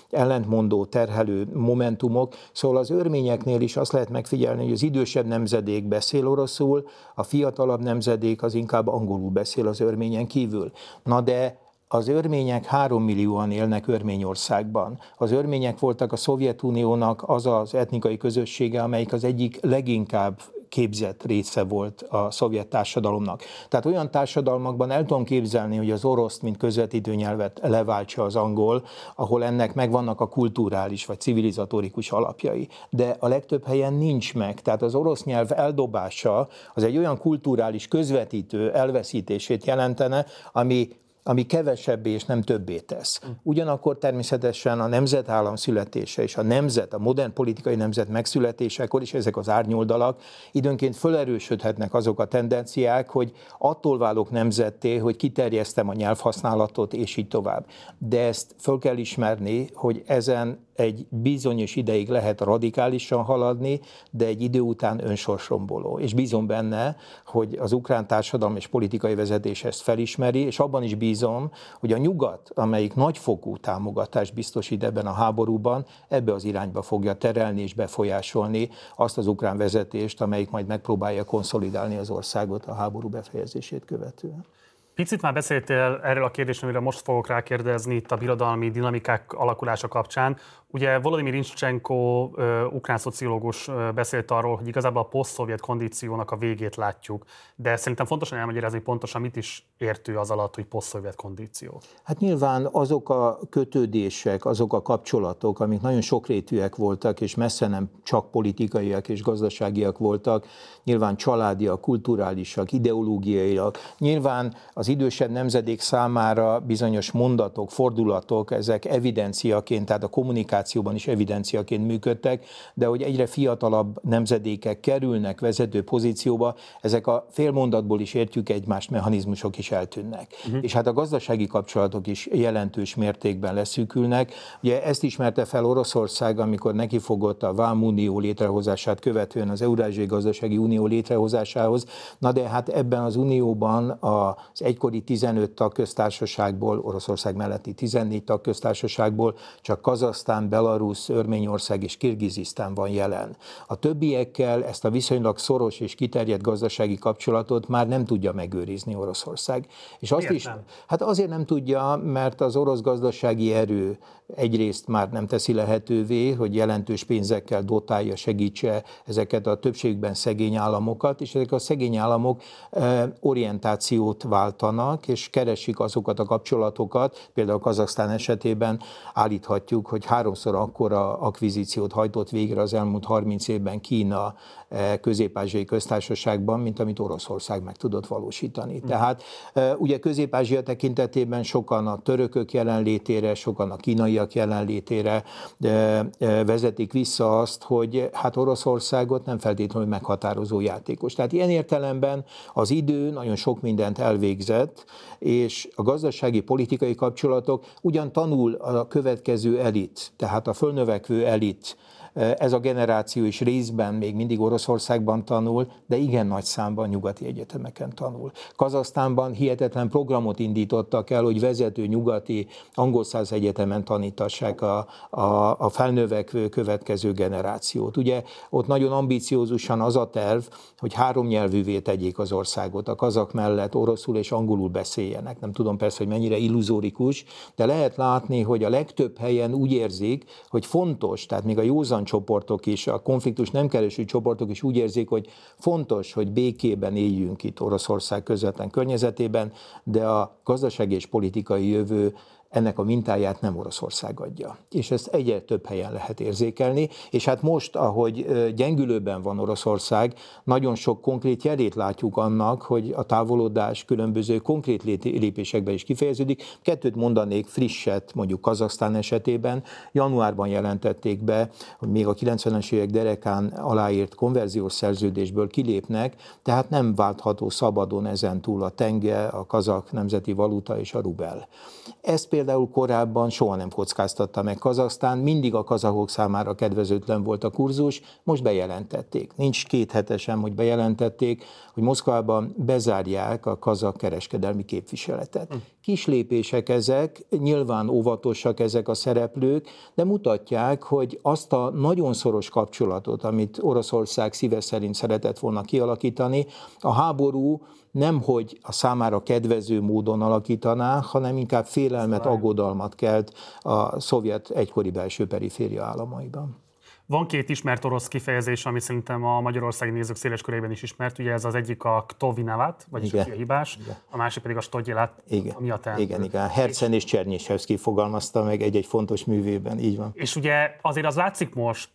ellentmondó, terhelő momentumok. Szóval az örményeknél is azt lehet megfigyelni, hogy az idősebb nemzedék beszél oroszul, a fiatalabb nemzedék az inkább angolul beszél az örményen kívül. Na de az örmények három millióan élnek Örményországban. Az örmények voltak a Szovjetuniónak az az etnikai közössége, amelyik az egyik leginkább képzett része volt a szovjet társadalomnak. Tehát olyan társadalmakban el tudom képzelni, hogy az oroszt, mint közvetítő nyelvet leváltsa az angol, ahol ennek megvannak a kulturális vagy civilizatórikus alapjai. De a legtöbb helyen nincs meg. Tehát az orosz nyelv eldobása az egy olyan kulturális közvetítő elveszítését jelentene, ami ami kevesebbé és nem többé tesz. Hm. Ugyanakkor természetesen a nemzetállam születése és a nemzet, a modern politikai nemzet megszületésekor is ezek az árnyoldalak időnként fölerősödhetnek azok a tendenciák, hogy attól válok nemzetté, hogy kiterjesztem a nyelvhasználatot, és így tovább. De ezt föl kell ismerni, hogy ezen egy bizonyos ideig lehet radikálisan haladni, de egy idő után önsorsromboló. És bízom benne, hogy az ukrán társadalom és politikai vezetés ezt felismeri, és abban is bízom, hogy a nyugat, amelyik nagyfokú támogatást biztosít ebben a háborúban, ebbe az irányba fogja terelni és befolyásolni azt az ukrán vezetést, amelyik majd megpróbálja konszolidálni az országot a háború befejezését követően. Picit már beszéltél erről a kérdésről, amire most fogok rákérdezni itt a birodalmi dinamikák alakulása kapcsán. Ugye Volodymyr Incsenko, ukrán szociológus beszélt arról, hogy igazából a poszt kondíciónak a végét látjuk, de szerintem fontosan elmagyarázni, pontosan mit is értő az alatt, hogy posztszovjet kondíció? Hát nyilván azok a kötődések, azok a kapcsolatok, amik nagyon sokrétűek voltak, és messze nem csak politikaiak és gazdaságiak voltak, nyilván családiak, kulturálisak, ideológiaiak, nyilván az idősebb nemzedék számára bizonyos mondatok, fordulatok, ezek evidenciaként, tehát a kommunikációban is evidenciaként működtek, de hogy egyre fiatalabb nemzedékek kerülnek vezető pozícióba, ezek a félmondatból is értjük egymást mechanizmusok is is eltűnnek. Uh-huh. És hát a gazdasági kapcsolatok is jelentős mértékben leszűkülnek. Ugye ezt ismerte fel Oroszország, amikor nekifogott a Vámunió létrehozását követően az Eurázsiai Gazdasági Unió létrehozásához. Na de hát ebben az unióban az egykori 15 tagköztársaságból, Oroszország melletti 14 tagköztársaságból csak Kazasztán, Belarus, Örményország és Kirgizisztán van jelen. A többiekkel ezt a viszonylag szoros és kiterjedt gazdasági kapcsolatot már nem tudja megőrizni Oroszország. És azt Miért is, nem? hát azért nem tudja, mert az orosz gazdasági erő egyrészt már nem teszi lehetővé, hogy jelentős pénzekkel dotálja, segítse ezeket a többségben szegény államokat, és ezek a szegény államok orientációt váltanak, és keresik azokat a kapcsolatokat, például Kazaksztán esetében állíthatjuk, hogy háromszor akkora akvizíciót hajtott végre az elmúlt 30 évben Kína eh, közép-ázsiai köztársaságban, mint amit Oroszország meg tudott valósítani. Hmm. Tehát eh, ugye Közép-Ázsia tekintetében sokan a törökök jelenlétére, sokan a kínai kínaiak jelenlétére vezetik vissza azt, hogy hát Oroszországot nem feltétlenül meghatározó játékos. Tehát ilyen értelemben az idő nagyon sok mindent elvégzett, és a gazdasági politikai kapcsolatok ugyan tanul a következő elit, tehát a fölnövekvő elit ez a generáció is részben még mindig Oroszországban tanul, de igen nagy számban nyugati egyetemeken tanul. Kazasztánban hihetetlen programot indítottak el, hogy vezető nyugati angol száz egyetemen tanítassák a, a, a felnövekvő következő generációt. Ugye ott nagyon ambiciózusan az a terv, hogy három nyelvűvé tegyék az országot, a kazak mellett oroszul és angolul beszéljenek. Nem tudom persze, hogy mennyire illuzórikus, de lehet látni, hogy a legtöbb helyen úgy érzik, hogy fontos, tehát még a józan csoportok is, a konfliktus nem kereső csoportok is úgy érzik, hogy fontos, hogy békében éljünk itt Oroszország közvetlen környezetében, de a gazdasági és politikai jövő ennek a mintáját nem Oroszország adja. És ezt egyre több helyen lehet érzékelni, és hát most, ahogy gyengülőben van Oroszország, nagyon sok konkrét jelét látjuk annak, hogy a távolodás különböző konkrét lépésekben is kifejeződik. Kettőt mondanék frisset, mondjuk Kazaksztán esetében. Januárban jelentették be, hogy még a 90-es évek derekán aláírt konverziós szerződésből kilépnek, tehát nem váltható szabadon ezen túl a tenge, a kazak nemzeti valuta és a rubel. Ez például például korábban soha nem kockáztatta meg Kazasztán, mindig a kazahok számára kedvezőtlen volt a kurzus, most bejelentették. Nincs két hetesen, hogy bejelentették, hogy Moszkvában bezárják a kazak kereskedelmi képviseletet. Hm. Kis lépések ezek, nyilván óvatosak ezek a szereplők, de mutatják, hogy azt a nagyon szoros kapcsolatot, amit Oroszország szíve szerint szeretett volna kialakítani, a háború nem hogy a számára kedvező módon alakítaná, hanem inkább félelmet, aggodalmat kelt a szovjet egykori belső periféria államaiban. Van két ismert orosz kifejezés, ami szerintem a magyarországi nézők széles körében is ismert. Ugye ez az egyik a Ktovinavat, vagyis igen. a hibás, igen. a másik pedig a Stodjelát, igen. ami a teendő. Igen, igen. Herzen és Csernyésevszki fogalmazta meg egy-egy fontos művében, így van. És ugye azért az látszik most,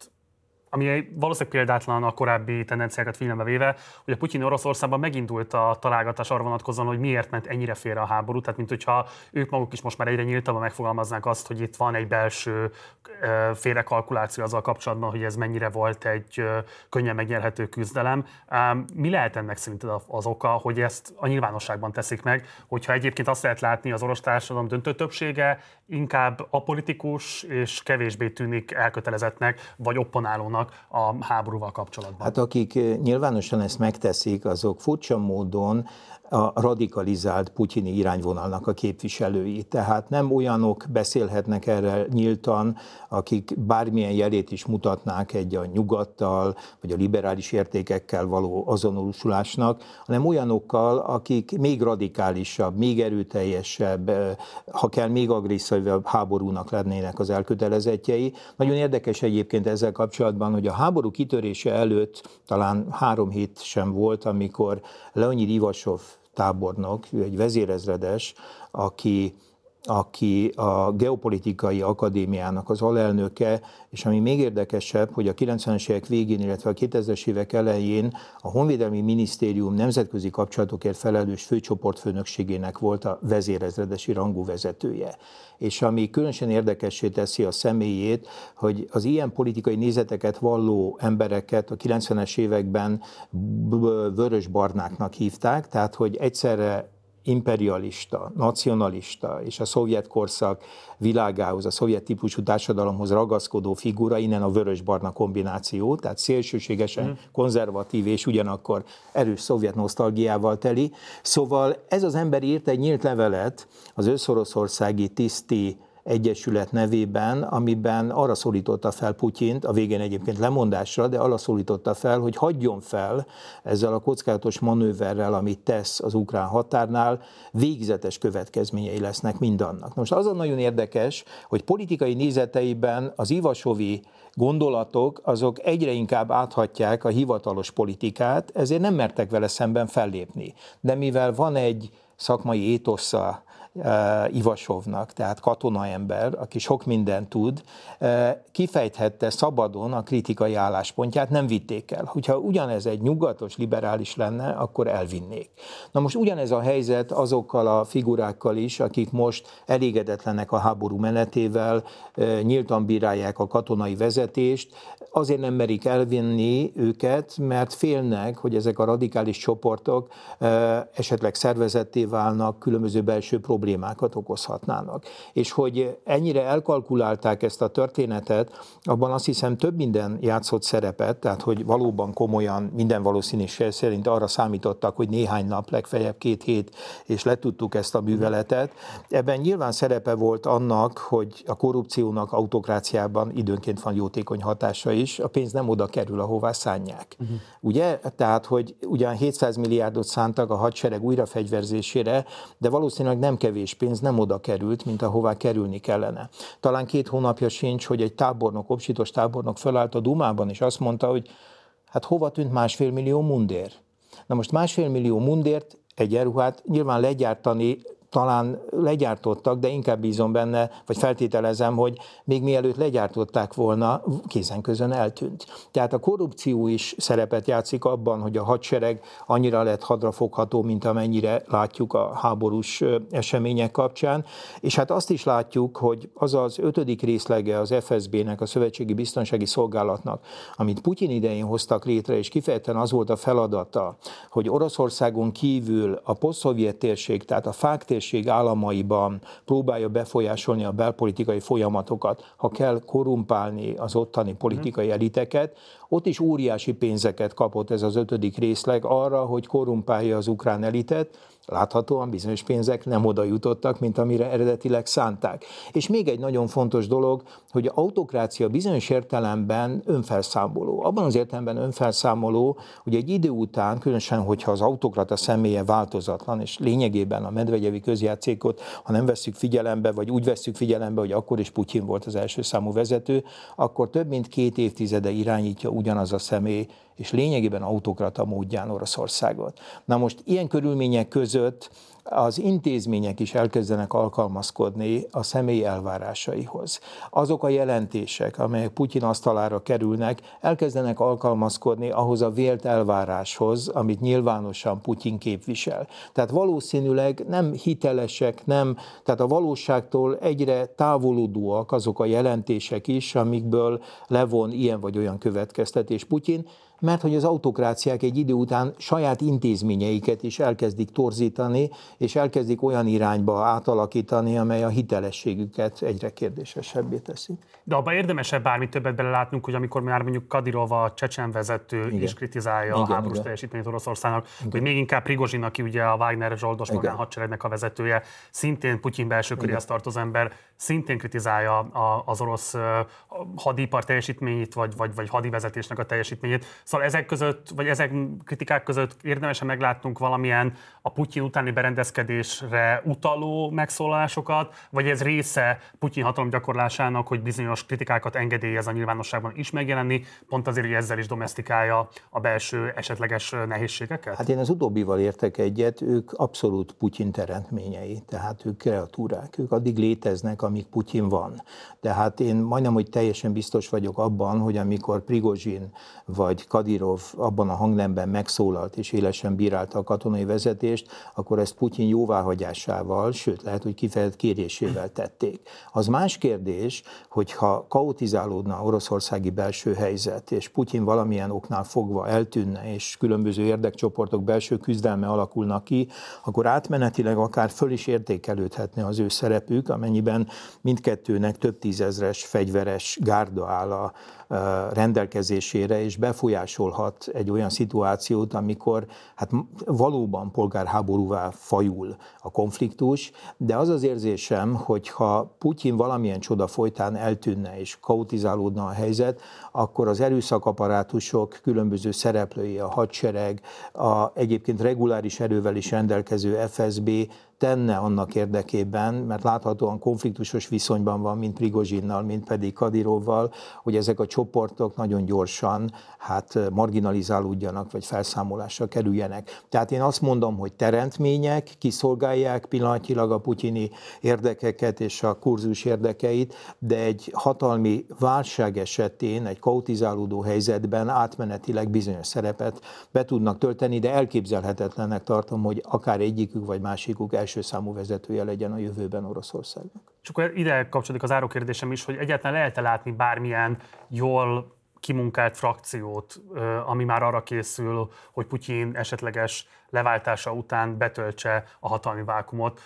ami valószínűleg példátlan a korábbi tendenciákat figyelembe véve, hogy a Putyin Oroszországban megindult a találgatás arra vonatkozóan, hogy miért ment ennyire félre a háború, tehát mint hogyha ők maguk is most már egyre nyíltabban megfogalmaznák azt, hogy itt van egy belső félrekalkuláció azzal kapcsolatban, hogy ez mennyire volt egy könnyen megnyerhető küzdelem. Mi lehet ennek szerinted az oka, hogy ezt a nyilvánosságban teszik meg, hogyha egyébként azt lehet látni, az orosz társadalom döntő többsége inkább apolitikus és kevésbé tűnik elkötelezettnek vagy opponálónak a háborúval kapcsolatban. Hát akik nyilvánosan ezt megteszik, azok furcsa módon a radikalizált putyini irányvonalnak a képviselői. Tehát nem olyanok beszélhetnek erre nyíltan, akik bármilyen jelét is mutatnák egy a nyugattal, vagy a liberális értékekkel való azonosulásnak, hanem olyanokkal, akik még radikálisabb, még erőteljesebb, ha kell még agresszívabb háborúnak lennének az elkötelezettjei. Nagyon érdekes egyébként ezzel kapcsolatban, hogy a háború kitörése előtt talán három hét sem volt, amikor Leonid Ivasov tábornok, ő egy vezérezredes, aki aki a Geopolitikai Akadémiának az alelnöke, és ami még érdekesebb, hogy a 90-es évek végén, illetve a 2000-es évek elején a Honvédelmi Minisztérium nemzetközi kapcsolatokért felelős főcsoportfőnökségének volt a vezérezredesi rangú vezetője. És ami különösen érdekessé teszi a személyét, hogy az ilyen politikai nézeteket valló embereket a 90-es években vörös-barnáknak hívták, tehát hogy egyszerre imperialista, nacionalista és a szovjet korszak világához, a szovjet típusú társadalomhoz ragaszkodó figura, innen a vörös-barna kombináció, tehát szélsőségesen mm. konzervatív és ugyanakkor erős szovjet nosztalgiával teli. Szóval ez az ember írt egy nyílt levelet az összoroszországi tiszti Egyesület nevében, amiben arra szólította fel Putyint, a végén egyébként lemondásra, de arra szólította fel, hogy hagyjon fel ezzel a kockázatos manőverrel, amit tesz az ukrán határnál, végzetes következményei lesznek mindannak. Most az a nagyon érdekes, hogy politikai nézeteiben az Ivasovi gondolatok azok egyre inkább áthatják a hivatalos politikát, ezért nem mertek vele szemben fellépni. De mivel van egy szakmai étosza uh, Ivasovnak, tehát katonaember, aki sok mindent tud, uh, kifejthette szabadon a kritikai álláspontját, nem vitték el. Hogyha ugyanez egy nyugatos liberális lenne, akkor elvinnék. Na most ugyanez a helyzet azokkal a figurákkal is, akik most elégedetlenek a háború menetével, uh, nyíltan bírálják a katonai vezetést, azért nem merik elvinni őket, mert félnek, hogy ezek a radikális csoportok esetleg szervezetté válnak, különböző belső problémák problémákat okozhatnának. És hogy ennyire elkalkulálták ezt a történetet, abban azt hiszem több minden játszott szerepet, tehát hogy valóban komolyan minden valószínűség szerint arra számítottak, hogy néhány nap, legfeljebb két hét, és letudtuk ezt a műveletet. Ebben nyilván szerepe volt annak, hogy a korrupciónak autokráciában időnként van jótékony hatása is, a pénz nem oda kerül, ahová szánják. Uh-huh. Ugye? Tehát, hogy ugyan 700 milliárdot szántak a hadsereg újrafegyverzésére, de valószínűleg nem kell kevés pénz nem oda került, mint ahová kerülni kellene. Talán két hónapja sincs, hogy egy tábornok, obsitos tábornok felállt a Dumában, és azt mondta, hogy hát hova tűnt másfél millió mundér? Na most másfél millió mundért egyenruhát nyilván legyártani talán legyártottak, de inkább bízom benne, vagy feltételezem, hogy még mielőtt legyártották volna, kézen közön eltűnt. Tehát a korrupció is szerepet játszik abban, hogy a hadsereg annyira lett hadrafogható, mint amennyire látjuk a háborús események kapcsán. És hát azt is látjuk, hogy az az ötödik részlege az FSB-nek, a Szövetségi Biztonsági Szolgálatnak, amit Putyin idején hoztak létre, és kifejezetten az volt a feladata, hogy Oroszországon kívül a posztszovjet térség, tehát a fák térség államaiban próbálja befolyásolni a belpolitikai folyamatokat, ha kell korumpálni az ottani politikai mhm. eliteket, ott is óriási pénzeket kapott ez az ötödik részleg arra, hogy korumpálja az ukrán elitet, láthatóan bizonyos pénzek nem oda jutottak, mint amire eredetileg szánták. És még egy nagyon fontos dolog, hogy a autokrácia bizonyos értelemben önfelszámoló. Abban az értelemben önfelszámoló, hogy egy idő után, különösen, hogyha az autokrata személye változatlan, és lényegében a medvegyevi közjátszékot, ha nem vesszük figyelembe, vagy úgy vesszük figyelembe, hogy akkor is Putyin volt az első számú vezető, akkor több mint két évtizede irányítja ugyanaz a személy, és lényegében autokrata módján Oroszországot. Na most ilyen körülmények között az intézmények is elkezdenek alkalmazkodni a személy elvárásaihoz. Azok a jelentések, amelyek Putyin asztalára kerülnek, elkezdenek alkalmazkodni ahhoz a vélt elváráshoz, amit nyilvánosan Putyin képvisel. Tehát valószínűleg nem hitelesek, nem, tehát a valóságtól egyre távolodóak azok a jelentések is, amikből levon ilyen vagy olyan következtetés Putyin, mert hogy az autokráciák egy idő után saját intézményeiket is elkezdik torzítani, és elkezdik olyan irányba átalakítani, amely a hitelességüket egyre kérdésesebbé teszi. De abban érdemesebb bármi többet belelátnunk, hogy amikor már mondjuk Kadirov a csecsen vezető igen. is kritizálja igen, a háborús igen. teljesítményt Oroszországnak, igen. hogy még inkább Prigozsin, aki ugye a Wagner zsoldos magán hadseregnek a vezetője, szintén Putyin belső köréhez tartozó ember, szintén kritizálja az orosz hadipar teljesítményét, vagy, vagy, vagy hadivezetésnek a teljesítményét. Szóval ezek között, vagy ezek kritikák között érdemesen meglátnunk valamilyen a Putyin utáni berendezkedésre utaló megszólalásokat, vagy ez része Putyin hatalom gyakorlásának, hogy bizonyos kritikákat engedélyez a nyilvánosságban is megjelenni, pont azért, hogy ezzel is domestikálja a belső esetleges nehézségeket? Hát én az utóbbival értek egyet, ők abszolút Putyin teremtményei, tehát ők kreatúrák, ők addig léteznek, amíg Putyin van. Tehát én majdnem, hogy teljesen biztos vagyok abban, hogy amikor Prigozsin vagy Kadirov abban a hangnemben megszólalt és élesen bírálta a katonai vezetést, akkor ezt Putyin jóváhagyásával, sőt lehet, hogy kifejezett kérésével tették. Az más kérdés, hogyha kaotizálódna oroszországi belső helyzet, és Putyin valamilyen oknál fogva eltűnne, és különböző érdekcsoportok belső küzdelme alakulnak ki, akkor átmenetileg akár föl is értékelődhetne az ő szerepük, amennyiben mindkettőnek több tízezres fegyveres gárda áll a rendelkezésére, és befolyásolhat egy olyan szituációt, amikor hát valóban polgárháborúvá fajul a konfliktus, de az az érzésem, hogy ha Putyin valamilyen csoda folytán eltűnne és kaotizálódna a helyzet, akkor az erőszakaparátusok különböző szereplői, a hadsereg, a egyébként reguláris erővel is rendelkező FSB tenne annak érdekében, mert láthatóan konfliktusos viszonyban van, mint Prigozsinnal, mint pedig Kadirovval, hogy ezek a csoportok nagyon gyorsan hát marginalizálódjanak, vagy felszámolásra kerüljenek. Tehát én azt mondom, hogy teremtmények kiszolgálják pillanatilag a putyini érdekeket és a kurzus érdekeit, de egy hatalmi válság esetén, egy kaotizálódó helyzetben átmenetileg bizonyos szerepet be tudnak tölteni, de elképzelhetetlennek tartom, hogy akár egyikük vagy másikuk első számú vezetője legyen a jövőben Oroszországnak. És akkor ide kapcsolódik az árókérdésem is, hogy egyáltalán lehet-e látni bármilyen jól kimunkált frakciót, ami már arra készül, hogy Putyin esetleges leváltása után betöltse a hatalmi vákumot.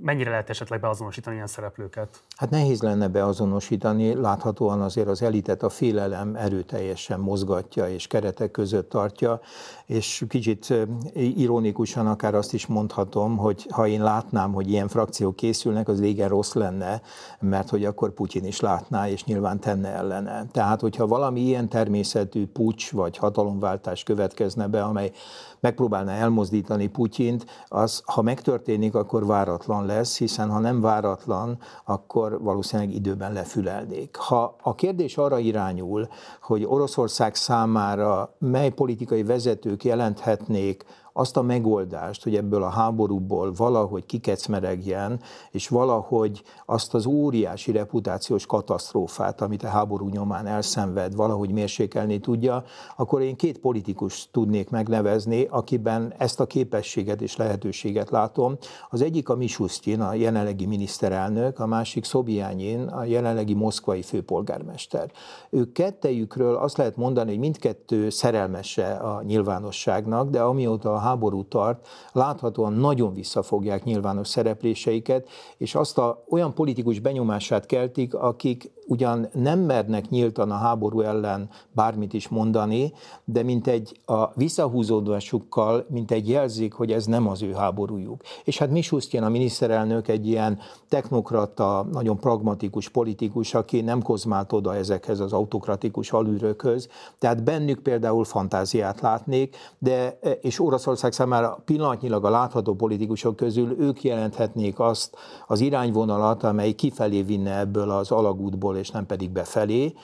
Mennyire lehet esetleg beazonosítani ilyen szereplőket? Hát nehéz lenne beazonosítani, láthatóan azért az elitet a félelem erőteljesen mozgatja és keretek között tartja, és kicsit ironikusan akár azt is mondhatom, hogy ha én látnám, hogy ilyen frakciók készülnek, az régen rossz lenne, mert hogy akkor Putyin is látná, és nyilván tenne ellene. Tehát, hogyha valami ilyen természetű pucs vagy hatalomváltás következne be, amely megpróbálna elmozdítani Putyint, az, ha megtörténik, akkor váratlan lesz, hiszen ha nem váratlan, akkor valószínűleg időben lefülelnék. Ha a kérdés arra irányul, hogy Oroszország számára mely politikai vezetők jelenthetnék azt a megoldást, hogy ebből a háborúból valahogy kikecmeregjen, és valahogy azt az óriási reputációs katasztrófát, amit a háború nyomán elszenved, valahogy mérsékelni tudja, akkor én két politikus tudnék megnevezni, akiben ezt a képességet és lehetőséget látom. Az egyik a Misusztyin, a jelenlegi miniszterelnök, a másik Szobjányin, a jelenlegi moszkvai főpolgármester. Ők kettejükről azt lehet mondani, hogy mindkettő szerelmese a nyilvánosságnak, de amióta a háború tart, láthatóan nagyon visszafogják nyilvános szerepléseiket, és azt a olyan politikus benyomását keltik, akik ugyan nem mernek nyíltan a háború ellen bármit is mondani, de mint egy a visszahúzódásukkal, mint egy jelzik, hogy ez nem az ő háborújuk. És hát Misusztjén a miniszterelnök egy ilyen technokrata, nagyon pragmatikus politikus, aki nem kozmált oda ezekhez az autokratikus alűrökhöz, tehát bennük például fantáziát látnék, de és Oroszország számára pillanatnyilag a látható politikusok közül ők jelenthetnék azt az irányvonalat, amely kifelé vinne ebből az alagútból és nem pedig befelé,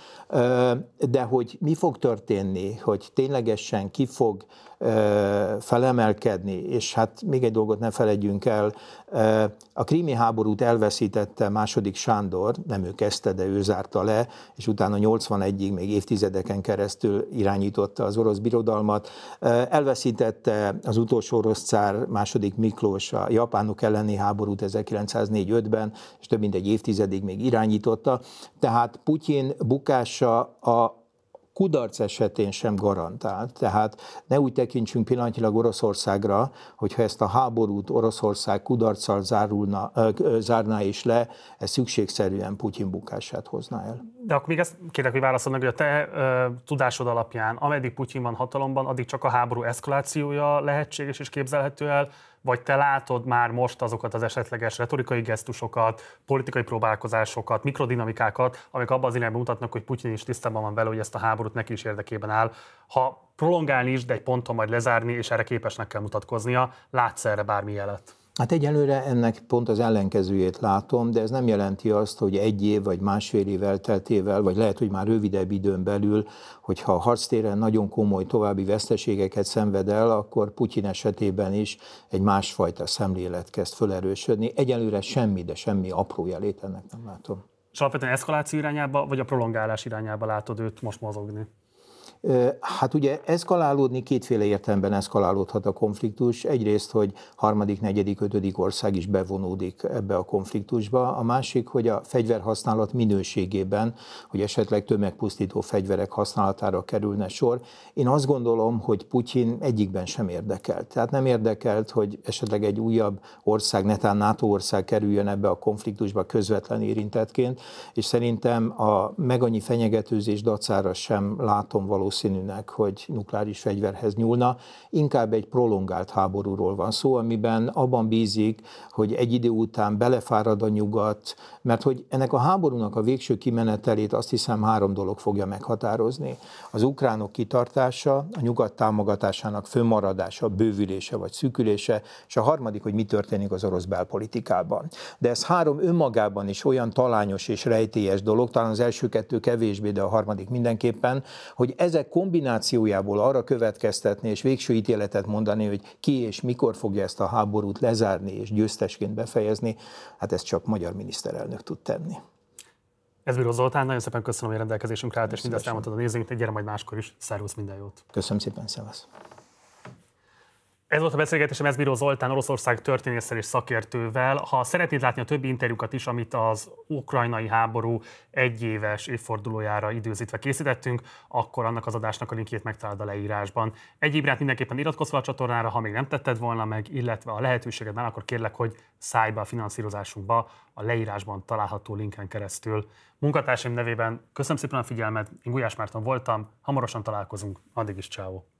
de hogy mi fog történni, hogy ténylegesen ki fog felemelkedni, és hát még egy dolgot ne felejtjünk el, a krími háborút elveszítette második Sándor, nem ő kezdte, de ő zárta le, és utána 81-ig, még évtizedeken keresztül irányította az orosz birodalmat. Elveszítette az utolsó orosz cár, második Miklós a japánok elleni háborút 1904-5-ben, és több mint egy évtizedig még irányította. Tehát Putyin bukása a kudarc esetén sem garantált. Tehát ne úgy tekintsünk pillanatilag Oroszországra, hogyha ezt a háborút Oroszország kudarccal zárulna, zárná is le, ez szükségszerűen Putyin bukását hozná el. De akkor még ezt kérlek, hogy válaszolnak, hogy a te ö, tudásod alapján, ameddig Putyin van hatalomban, addig csak a háború eszkalációja lehetséges és képzelhető el, vagy te látod már most azokat az esetleges retorikai gesztusokat, politikai próbálkozásokat, mikrodinamikákat, amik abban az irányban mutatnak, hogy Putyin is tisztában van vele, hogy ezt a háborút neki is érdekében áll. Ha prolongálni is, de egy ponton majd lezárni, és erre képesnek kell mutatkoznia, látsz erre bármi jelet? Hát egyelőre ennek pont az ellenkezőjét látom, de ez nem jelenti azt, hogy egy év vagy másfél év elteltével, vagy lehet, hogy már rövidebb időn belül, hogyha a harctéren nagyon komoly további veszteségeket szenved el, akkor Putyin esetében is egy másfajta szemlélet kezd felerősödni. Egyelőre semmi, de semmi apró jelét ennek nem látom. És alapvetően eszkaláció irányába, vagy a prolongálás irányába látod őt most mozogni? Hát ugye eszkalálódni, kétféle értelemben eszkalálódhat a konfliktus. Egyrészt, hogy harmadik, negyedik, ötödik ország is bevonódik ebbe a konfliktusba. A másik, hogy a fegyverhasználat minőségében, hogy esetleg tömegpusztító fegyverek használatára kerülne sor. Én azt gondolom, hogy Putyin egyikben sem érdekelt. Tehát nem érdekelt, hogy esetleg egy újabb ország, netán NATO ország kerüljön ebbe a konfliktusba közvetlen érintettként, és szerintem a meg annyi fenyegetőzés dacára sem látom való valószínűnek, hogy nukleáris fegyverhez nyúlna. Inkább egy prolongált háborúról van szó, amiben abban bízik, hogy egy idő után belefárad a nyugat, mert hogy ennek a háborúnak a végső kimenetelét azt hiszem három dolog fogja meghatározni. Az ukránok kitartása, a nyugat támogatásának fönnmaradása, bővülése vagy szűkülése, és a harmadik, hogy mi történik az orosz belpolitikában. De ez három önmagában is olyan talányos és rejtélyes dolog, talán az első kettő kevésbé, de a harmadik mindenképpen, hogy ezek kombinációjából arra következtetni és végső ítéletet mondani, hogy ki és mikor fogja ezt a háborút lezárni és győztesként befejezni, hát ezt csak magyar miniszterelnök tud tenni. Ez Bíró Zoltán, nagyon szépen köszönöm, hogy rendelkezésünkre állt, és mindezt elmondtad a nézőink, gyere majd máskor is. Szervusz, minden jót! Köszönöm szépen, szevasz! Ez volt a beszélgetésem Ezbíró Zoltán, Oroszország történésszel és szakértővel. Ha szeretnéd látni a többi interjúkat is, amit az ukrajnai háború egyéves évfordulójára időzítve készítettünk, akkor annak az adásnak a linkjét megtalálod a leírásban. Egyéb iránt mindenképpen iratkozz fel a csatornára, ha még nem tetted volna meg, illetve a lehetőséged már, akkor kérlek, hogy szállj be a finanszírozásunkba a leírásban található linken keresztül. Munkatársaim nevében köszönöm szépen a figyelmet, én Gulyás Márton voltam, hamarosan találkozunk, addig is ciao.